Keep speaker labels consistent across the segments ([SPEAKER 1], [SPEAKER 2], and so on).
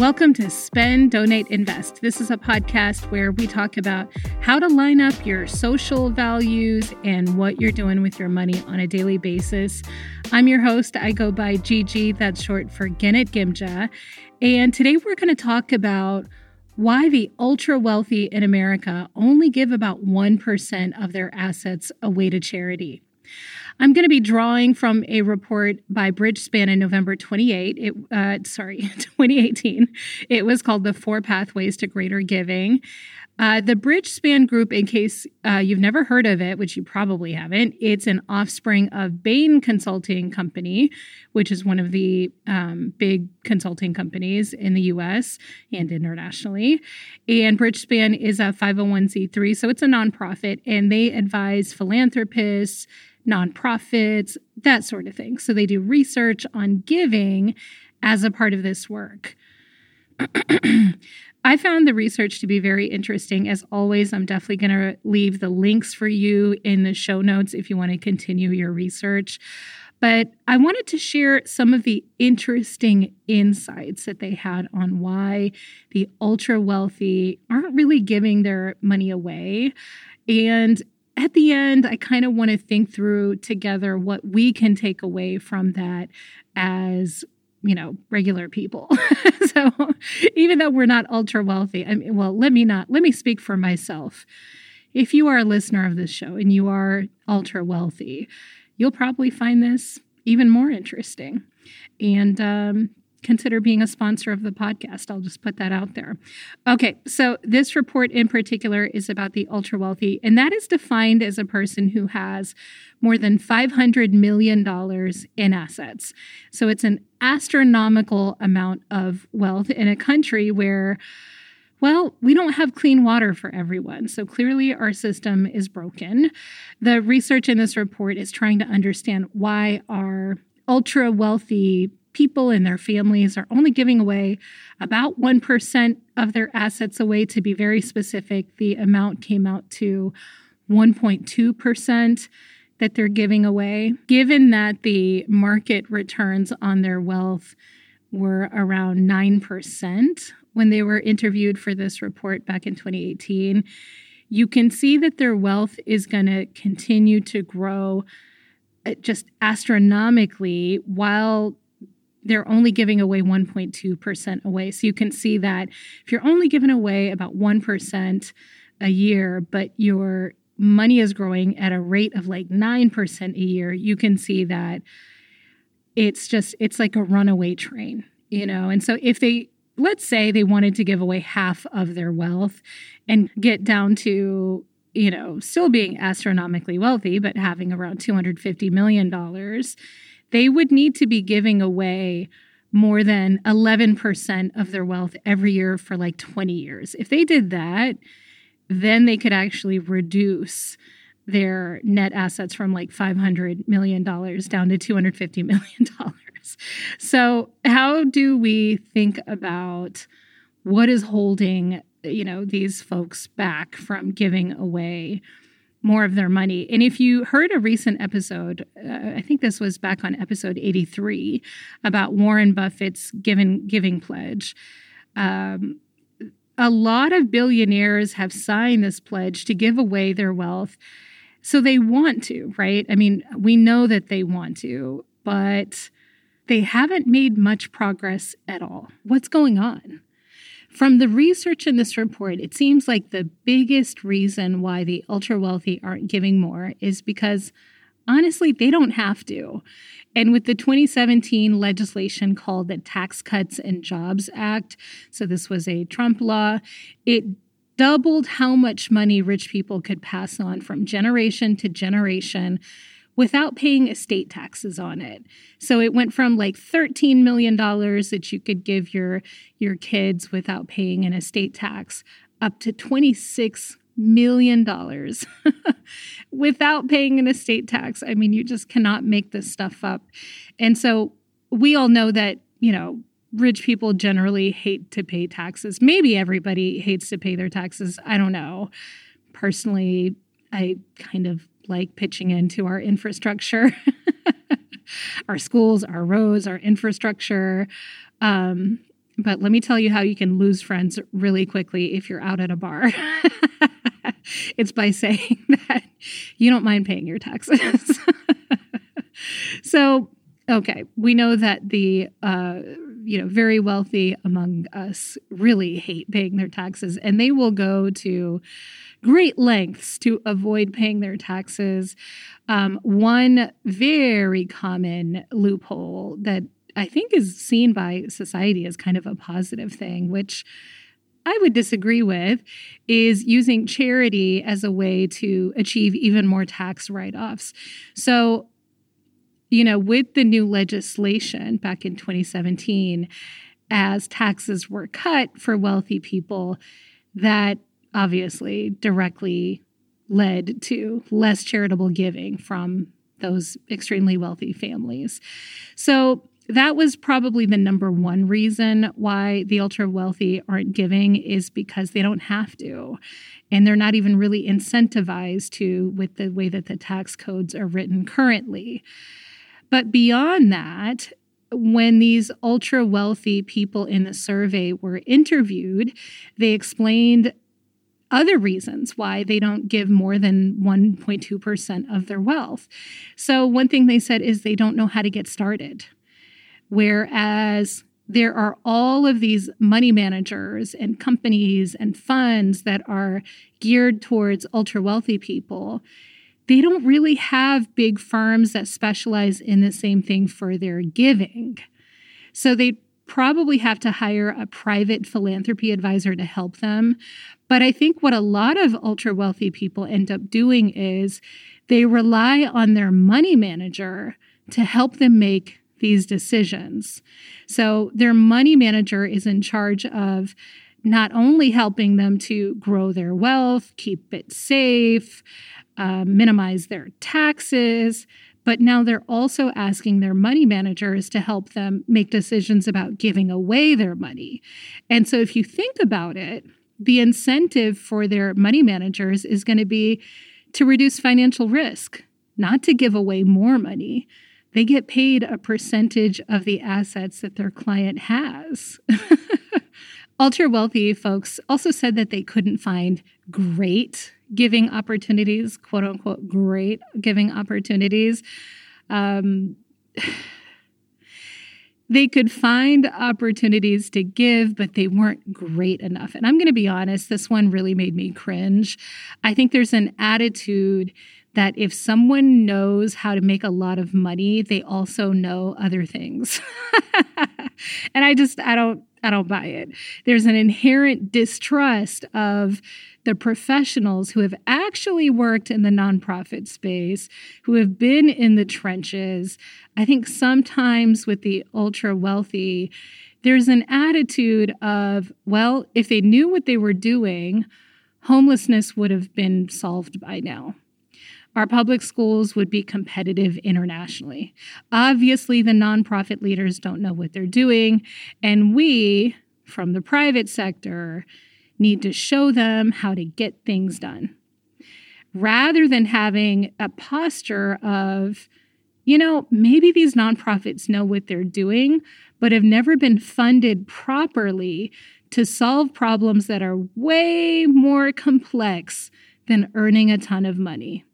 [SPEAKER 1] Welcome to Spend, Donate, Invest. This is a podcast where we talk about how to line up your social values and what you're doing with your money on a daily basis. I'm your host. I go by Gigi, that's short for Genet Gimja. And today we're going to talk about why the ultra wealthy in America only give about 1% of their assets away to charity. I'm going to be drawing from a report by Bridgespan in November 28. It, uh, sorry, 2018. It was called "The Four Pathways to Greater Giving." Uh, the Bridgespan Group, in case uh, you've never heard of it, which you probably haven't, it's an offspring of Bain Consulting Company, which is one of the um, big consulting companies in the US and internationally. And Bridgespan is a 501c3, so it's a nonprofit, and they advise philanthropists, nonprofits, that sort of thing. So they do research on giving as a part of this work. I found the research to be very interesting. As always, I'm definitely going to leave the links for you in the show notes if you want to continue your research. But I wanted to share some of the interesting insights that they had on why the ultra wealthy aren't really giving their money away. And at the end, I kind of want to think through together what we can take away from that as you know regular people. So even though we're not ultra wealthy i mean well let me not let me speak for myself. If you are a listener of this show and you are ultra wealthy you'll probably find this even more interesting. And um, consider being a sponsor of the podcast. I'll just put that out there. Okay, so this report in particular is about the ultra wealthy, and that is defined as a person who has more than $500 million in assets. So it's an astronomical amount of wealth in a country where well, we don't have clean water for everyone, so clearly our system is broken. The research in this report is trying to understand why our ultra wealthy people and their families are only giving away about 1% of their assets away. To be very specific, the amount came out to 1.2% that they're giving away. Given that the market returns on their wealth were around 9% when they were interviewed for this report back in 2018, you can see that their wealth is going to continue to grow uh, just astronomically while they're only giving away 1.2% away. So you can see that if you're only giving away about 1% a year, but your money is growing at a rate of like 9% a year, you can see that it's just, it's like a runaway train, you know? And so if they, let's say they wanted to give away half of their wealth and get down to, you know, still being astronomically wealthy, but having around $250 million they would need to be giving away more than 11% of their wealth every year for like 20 years. If they did that, then they could actually reduce their net assets from like $500 million down to $250 million. So, how do we think about what is holding, you know, these folks back from giving away more of their money. And if you heard a recent episode, uh, I think this was back on episode 83 about Warren Buffett's given giving pledge. Um, a lot of billionaires have signed this pledge to give away their wealth. So they want to, right? I mean, we know that they want to, but they haven't made much progress at all. What's going on? From the research in this report, it seems like the biggest reason why the ultra wealthy aren't giving more is because honestly, they don't have to. And with the 2017 legislation called the Tax Cuts and Jobs Act, so this was a Trump law, it doubled how much money rich people could pass on from generation to generation without paying estate taxes on it. So it went from like $13 million that you could give your, your kids without paying an estate tax up to $26 million without paying an estate tax. I mean, you just cannot make this stuff up. And so we all know that, you know, rich people generally hate to pay taxes. Maybe everybody hates to pay their taxes. I don't know. Personally, I kind of like pitching into our infrastructure, our schools, our roads, our infrastructure. Um, but let me tell you how you can lose friends really quickly if you're out at a bar. it's by saying that you don't mind paying your taxes. so, okay, we know that the uh, you know very wealthy among us really hate paying their taxes, and they will go to great lengths to avoid paying their taxes. Um, one very common loophole that I think is seen by society as kind of a positive thing, which I would disagree with, is using charity as a way to achieve even more tax write offs. So, you know, with the new legislation back in 2017, as taxes were cut for wealthy people, that obviously directly led to less charitable giving from those extremely wealthy families. So, that was probably the number one reason why the ultra wealthy aren't giving is because they don't have to. And they're not even really incentivized to with the way that the tax codes are written currently. But beyond that, when these ultra wealthy people in the survey were interviewed, they explained other reasons why they don't give more than 1.2% of their wealth. So, one thing they said is they don't know how to get started. Whereas there are all of these money managers and companies and funds that are geared towards ultra wealthy people. They don't really have big firms that specialize in the same thing for their giving. So they probably have to hire a private philanthropy advisor to help them. But I think what a lot of ultra wealthy people end up doing is they rely on their money manager to help them make these decisions. So their money manager is in charge of not only helping them to grow their wealth, keep it safe, uh, minimize their taxes, but now they're also asking their money managers to help them make decisions about giving away their money. And so if you think about it, the incentive for their money managers is going to be to reduce financial risk, not to give away more money they get paid a percentage of the assets that their client has. Ultra wealthy folks also said that they couldn't find great giving opportunities, quote unquote, great giving opportunities. Um, they could find opportunities to give, but they weren't great enough. And I'm going to be honest, this one really made me cringe. I think there's an attitude that if someone knows how to make a lot of money, they also know other things. and I just I don't I don't buy it. There's an inherent distrust of the professionals who have actually worked in the nonprofit space, who have been in the trenches. I think sometimes with the ultra wealthy, there's an attitude of, well, if they knew what they were doing, homelessness would have been solved by now our public schools would be competitive internationally. Obviously, the nonprofit leaders don't know what they're doing, and we, from the private sector, need to show them how to get things done. Rather than having a posture of, you know, maybe these nonprofits know what they're doing, but have never been funded properly to solve problems that are way more complex than earning a ton of money.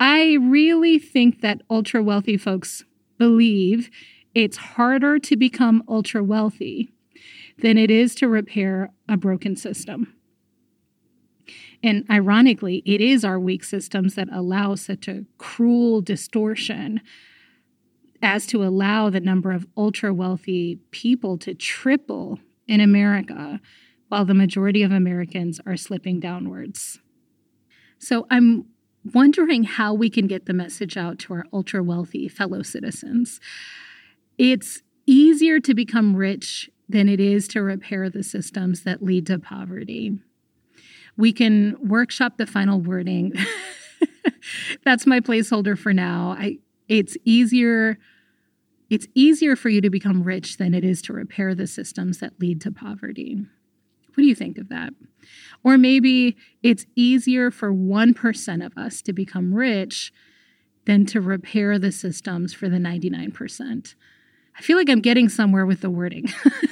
[SPEAKER 1] I really think that ultra wealthy folks believe it's harder to become ultra wealthy than it is to repair a broken system. And ironically, it is our weak systems that allow such a cruel distortion as to allow the number of ultra wealthy people to triple in America while the majority of Americans are slipping downwards. So I'm wondering how we can get the message out to our ultra wealthy fellow citizens. It's easier to become rich than it is to repair the systems that lead to poverty. We can workshop the final wording. That's my placeholder for now. I it's easier it's easier for you to become rich than it is to repair the systems that lead to poverty. What do you think of that? Or maybe it's easier for 1% of us to become rich than to repair the systems for the 99%. I feel like I'm getting somewhere with the wording.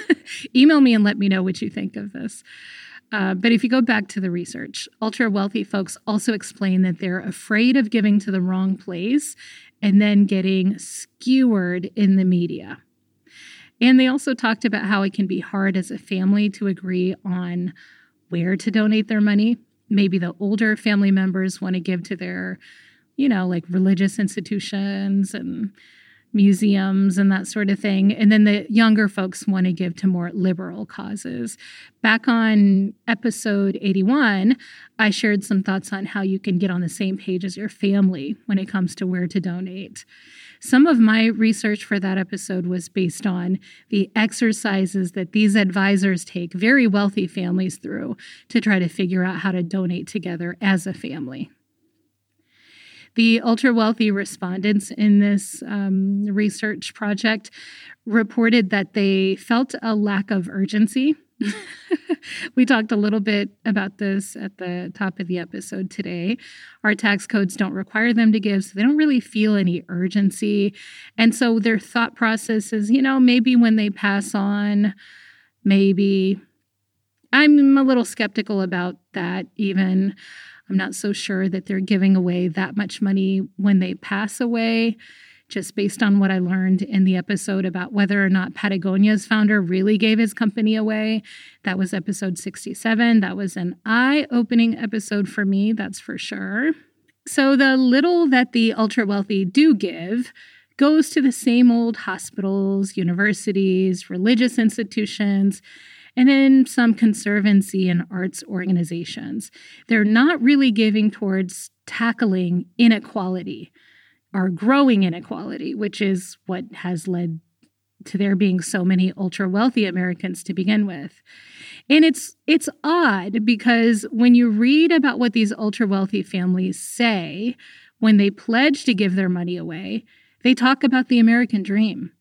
[SPEAKER 1] Email me and let me know what you think of this. Uh, but if you go back to the research, ultra wealthy folks also explain that they're afraid of giving to the wrong place and then getting skewered in the media. And they also talked about how it can be hard as a family to agree on where to donate their money. Maybe the older family members want to give to their, you know, like religious institutions and museums and that sort of thing. And then the younger folks want to give to more liberal causes. Back on episode 81, I shared some thoughts on how you can get on the same page as your family when it comes to where to donate. Some of my research for that episode was based on the exercises that these advisors take very wealthy families through to try to figure out how to donate together as a family. The ultra wealthy respondents in this um, research project reported that they felt a lack of urgency. we talked a little bit about this at the top of the episode today. Our tax codes don't require them to give, so they don't really feel any urgency. And so their thought process is, you know, maybe when they pass on, maybe. I'm a little skeptical about that, even. I'm not so sure that they're giving away that much money when they pass away, just based on what I learned in the episode about whether or not Patagonia's founder really gave his company away. That was episode 67. That was an eye opening episode for me, that's for sure. So, the little that the ultra wealthy do give goes to the same old hospitals, universities, religious institutions and then some conservancy and arts organizations. They're not really giving towards tackling inequality or growing inequality, which is what has led to there being so many ultra wealthy Americans to begin with. And it's it's odd because when you read about what these ultra wealthy families say when they pledge to give their money away, they talk about the American dream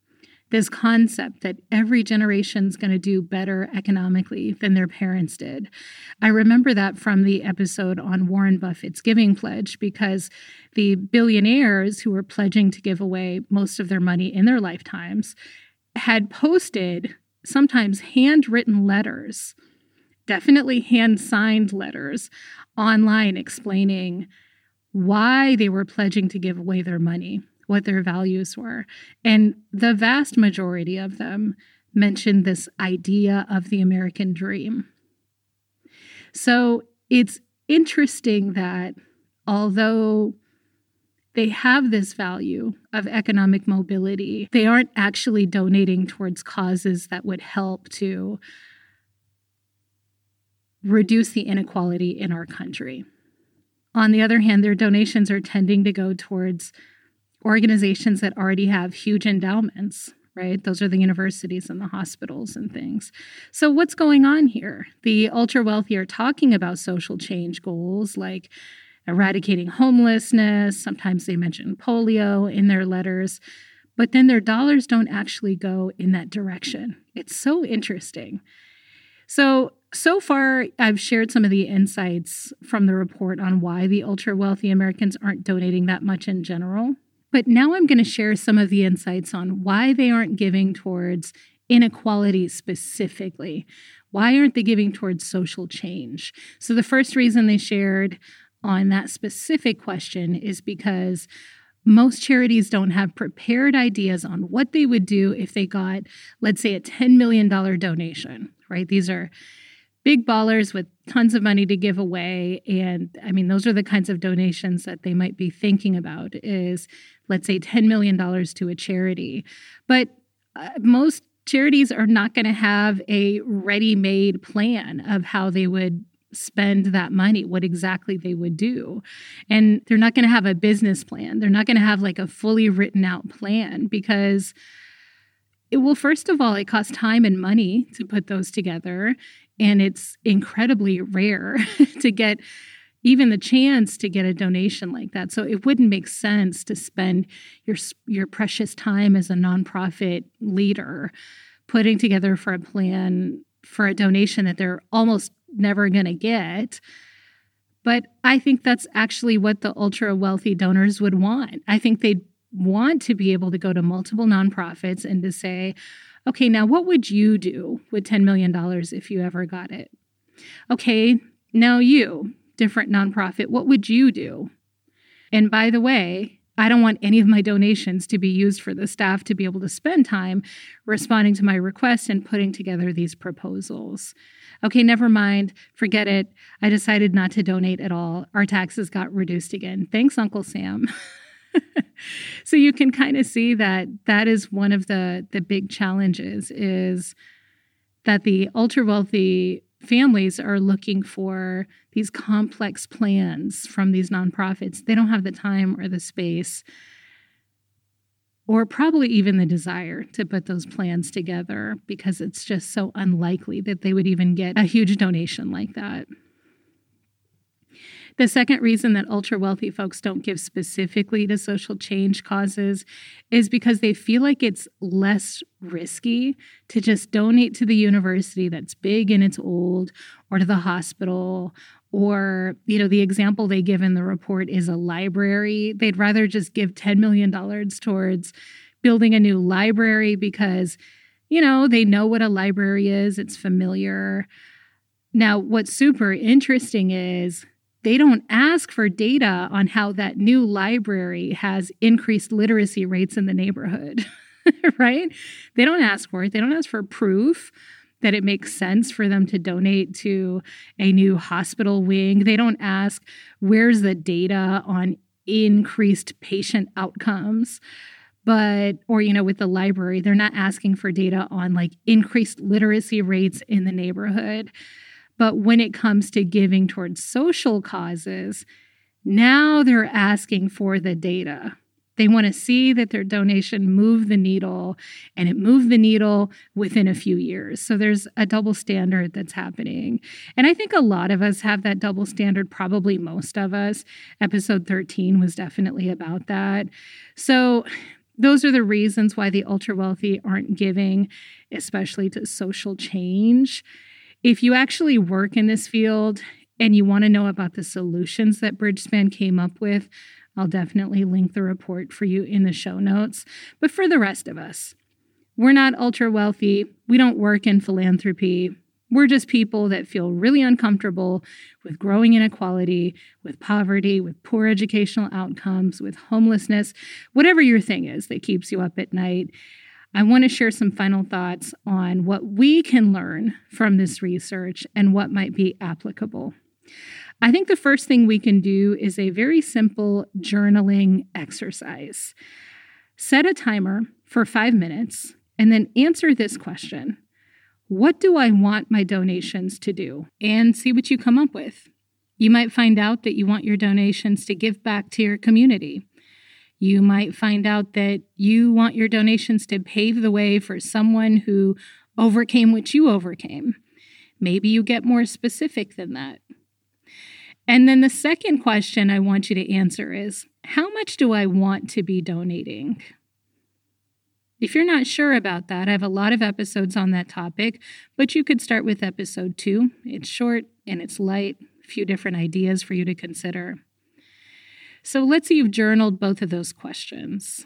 [SPEAKER 1] this concept that every generation's going to do better economically than their parents did. I remember that from the episode on Warren Buffett's giving pledge because the billionaires who were pledging to give away most of their money in their lifetimes had posted sometimes handwritten letters, definitely hand signed letters online explaining why they were pledging to give away their money what their values were. And the vast majority of them mentioned this idea of the American dream. So it's interesting that although they have this value of economic mobility, they aren't actually donating towards causes that would help to reduce the inequality in our country. On the other hand, their donations are tending to go towards organizations that already have huge endowments, right? Those are the universities and the hospitals and things. So, what's going on here? The ultra wealthy are talking about social change goals like eradicating homelessness. Sometimes they mention polio in their letters, but then their dollars don't actually go in that direction. It's so interesting. So, so far, I've shared some of the insights from the report on why the ultra wealthy Americans aren't donating that much in general. But now I'm going to share some of the insights on why they aren't giving towards inequality specifically. Why aren't they giving towards social change? So, the first reason they shared on that specific question is because most charities don't have prepared ideas on what they would do if they got, let's say, a $10 million donation, right? These are big ballers with tons of money to give away and i mean those are the kinds of donations that they might be thinking about is let's say $10 million to a charity but uh, most charities are not going to have a ready-made plan of how they would spend that money, what exactly they would do. And they're not going to have a business plan. They're not going to have like a fully written out plan because it will, first of all, it costs time and money to put those together. And it's incredibly rare to get even the chance to get a donation like that. So it wouldn't make sense to spend your your precious time as a nonprofit leader putting together for a plan for a donation that they're almost never going to get. But I think that's actually what the ultra wealthy donors would want. I think they'd want to be able to go to multiple nonprofits and to say, okay, now what would you do with $10 million if you ever got it? Okay, now you, different nonprofit, what would you do? And by the way, I don't want any of my donations to be used for the staff to be able to spend time responding to my request and putting together these proposals. Okay, never mind. Forget it. I decided not to donate at all. Our taxes got reduced again. Thanks, Uncle Sam. so you can kind of see that that is one of the the big challenges is that the ultra wealthy families are looking for these complex plans from these nonprofits. They don't have the time or the space or probably even the desire to put those plans together because it's just so unlikely that they would even get a huge donation like that. The second reason that ultra wealthy folks don't give specifically to social change causes is because they feel like it's less risky to just donate to the university that's big and it's old or to the hospital or you know the example they give in the report is a library. They'd rather just give 10 million dollars towards building a new library because you know they know what a library is it's familiar. Now what's super interesting is they don't ask for data on how that new library has increased literacy rates in the neighborhood right they don't ask for it they don't ask for proof that it makes sense for them to donate to a new hospital wing. They don't ask, where's the data on increased patient outcomes? But, or, you know, with the library, they're not asking for data on like increased literacy rates in the neighborhood. But when it comes to giving towards social causes, now they're asking for the data. They want to see that their donation moved the needle and it moved the needle within a few years. So there's a double standard that's happening. And I think a lot of us have that double standard, probably most of us. Episode 13 was definitely about that. So those are the reasons why the ultra wealthy aren't giving, especially to social change. If you actually work in this field and you want to know about the solutions that Bridgespan came up with, I'll definitely link the report for you in the show notes. But for the rest of us, we're not ultra wealthy. We don't work in philanthropy. We're just people that feel really uncomfortable with growing inequality, with poverty, with poor educational outcomes, with homelessness, whatever your thing is that keeps you up at night. I want to share some final thoughts on what we can learn from this research and what might be applicable. I think the first thing we can do is a very simple journaling exercise. Set a timer for five minutes and then answer this question What do I want my donations to do? And see what you come up with. You might find out that you want your donations to give back to your community. You might find out that you want your donations to pave the way for someone who overcame what you overcame. Maybe you get more specific than that. And then the second question I want you to answer is how much do I want to be donating? If you're not sure about that, I have a lot of episodes on that topic, but you could start with episode two. It's short and it's light, a few different ideas for you to consider. So let's say you've journaled both of those questions.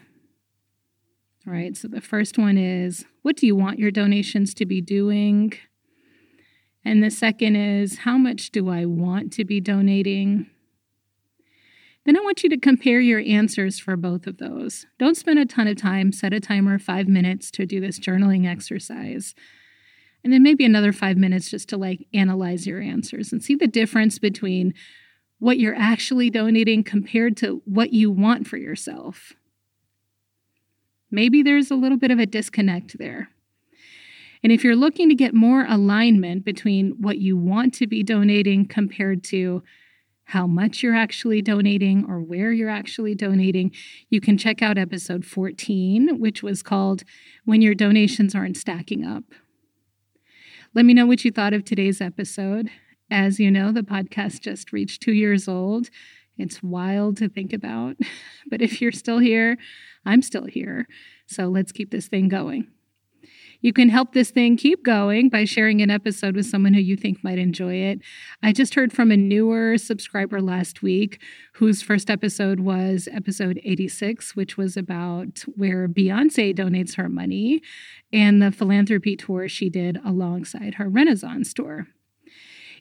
[SPEAKER 1] All right, so the first one is what do you want your donations to be doing? And the second is, how much do I want to be donating? Then I want you to compare your answers for both of those. Don't spend a ton of time, set a timer five minutes to do this journaling exercise. And then maybe another five minutes just to like analyze your answers and see the difference between what you're actually donating compared to what you want for yourself. Maybe there's a little bit of a disconnect there. And if you're looking to get more alignment between what you want to be donating compared to how much you're actually donating or where you're actually donating, you can check out episode 14, which was called When Your Donations Aren't Stacking Up. Let me know what you thought of today's episode. As you know, the podcast just reached two years old. It's wild to think about. But if you're still here, I'm still here. So let's keep this thing going. You can help this thing keep going by sharing an episode with someone who you think might enjoy it. I just heard from a newer subscriber last week whose first episode was episode 86, which was about where Beyonce donates her money and the philanthropy tour she did alongside her Renaissance tour.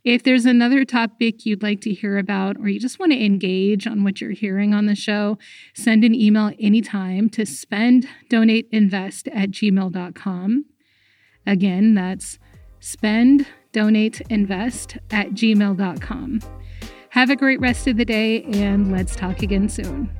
[SPEAKER 1] If there's another topic you'd like to hear about, or you just want to engage on what you're hearing on the show, send an email anytime to spend, donate, invest at gmail.com. Again, that's spend, donate, invest at gmail.com. Have a great rest of the day, and let's talk again soon.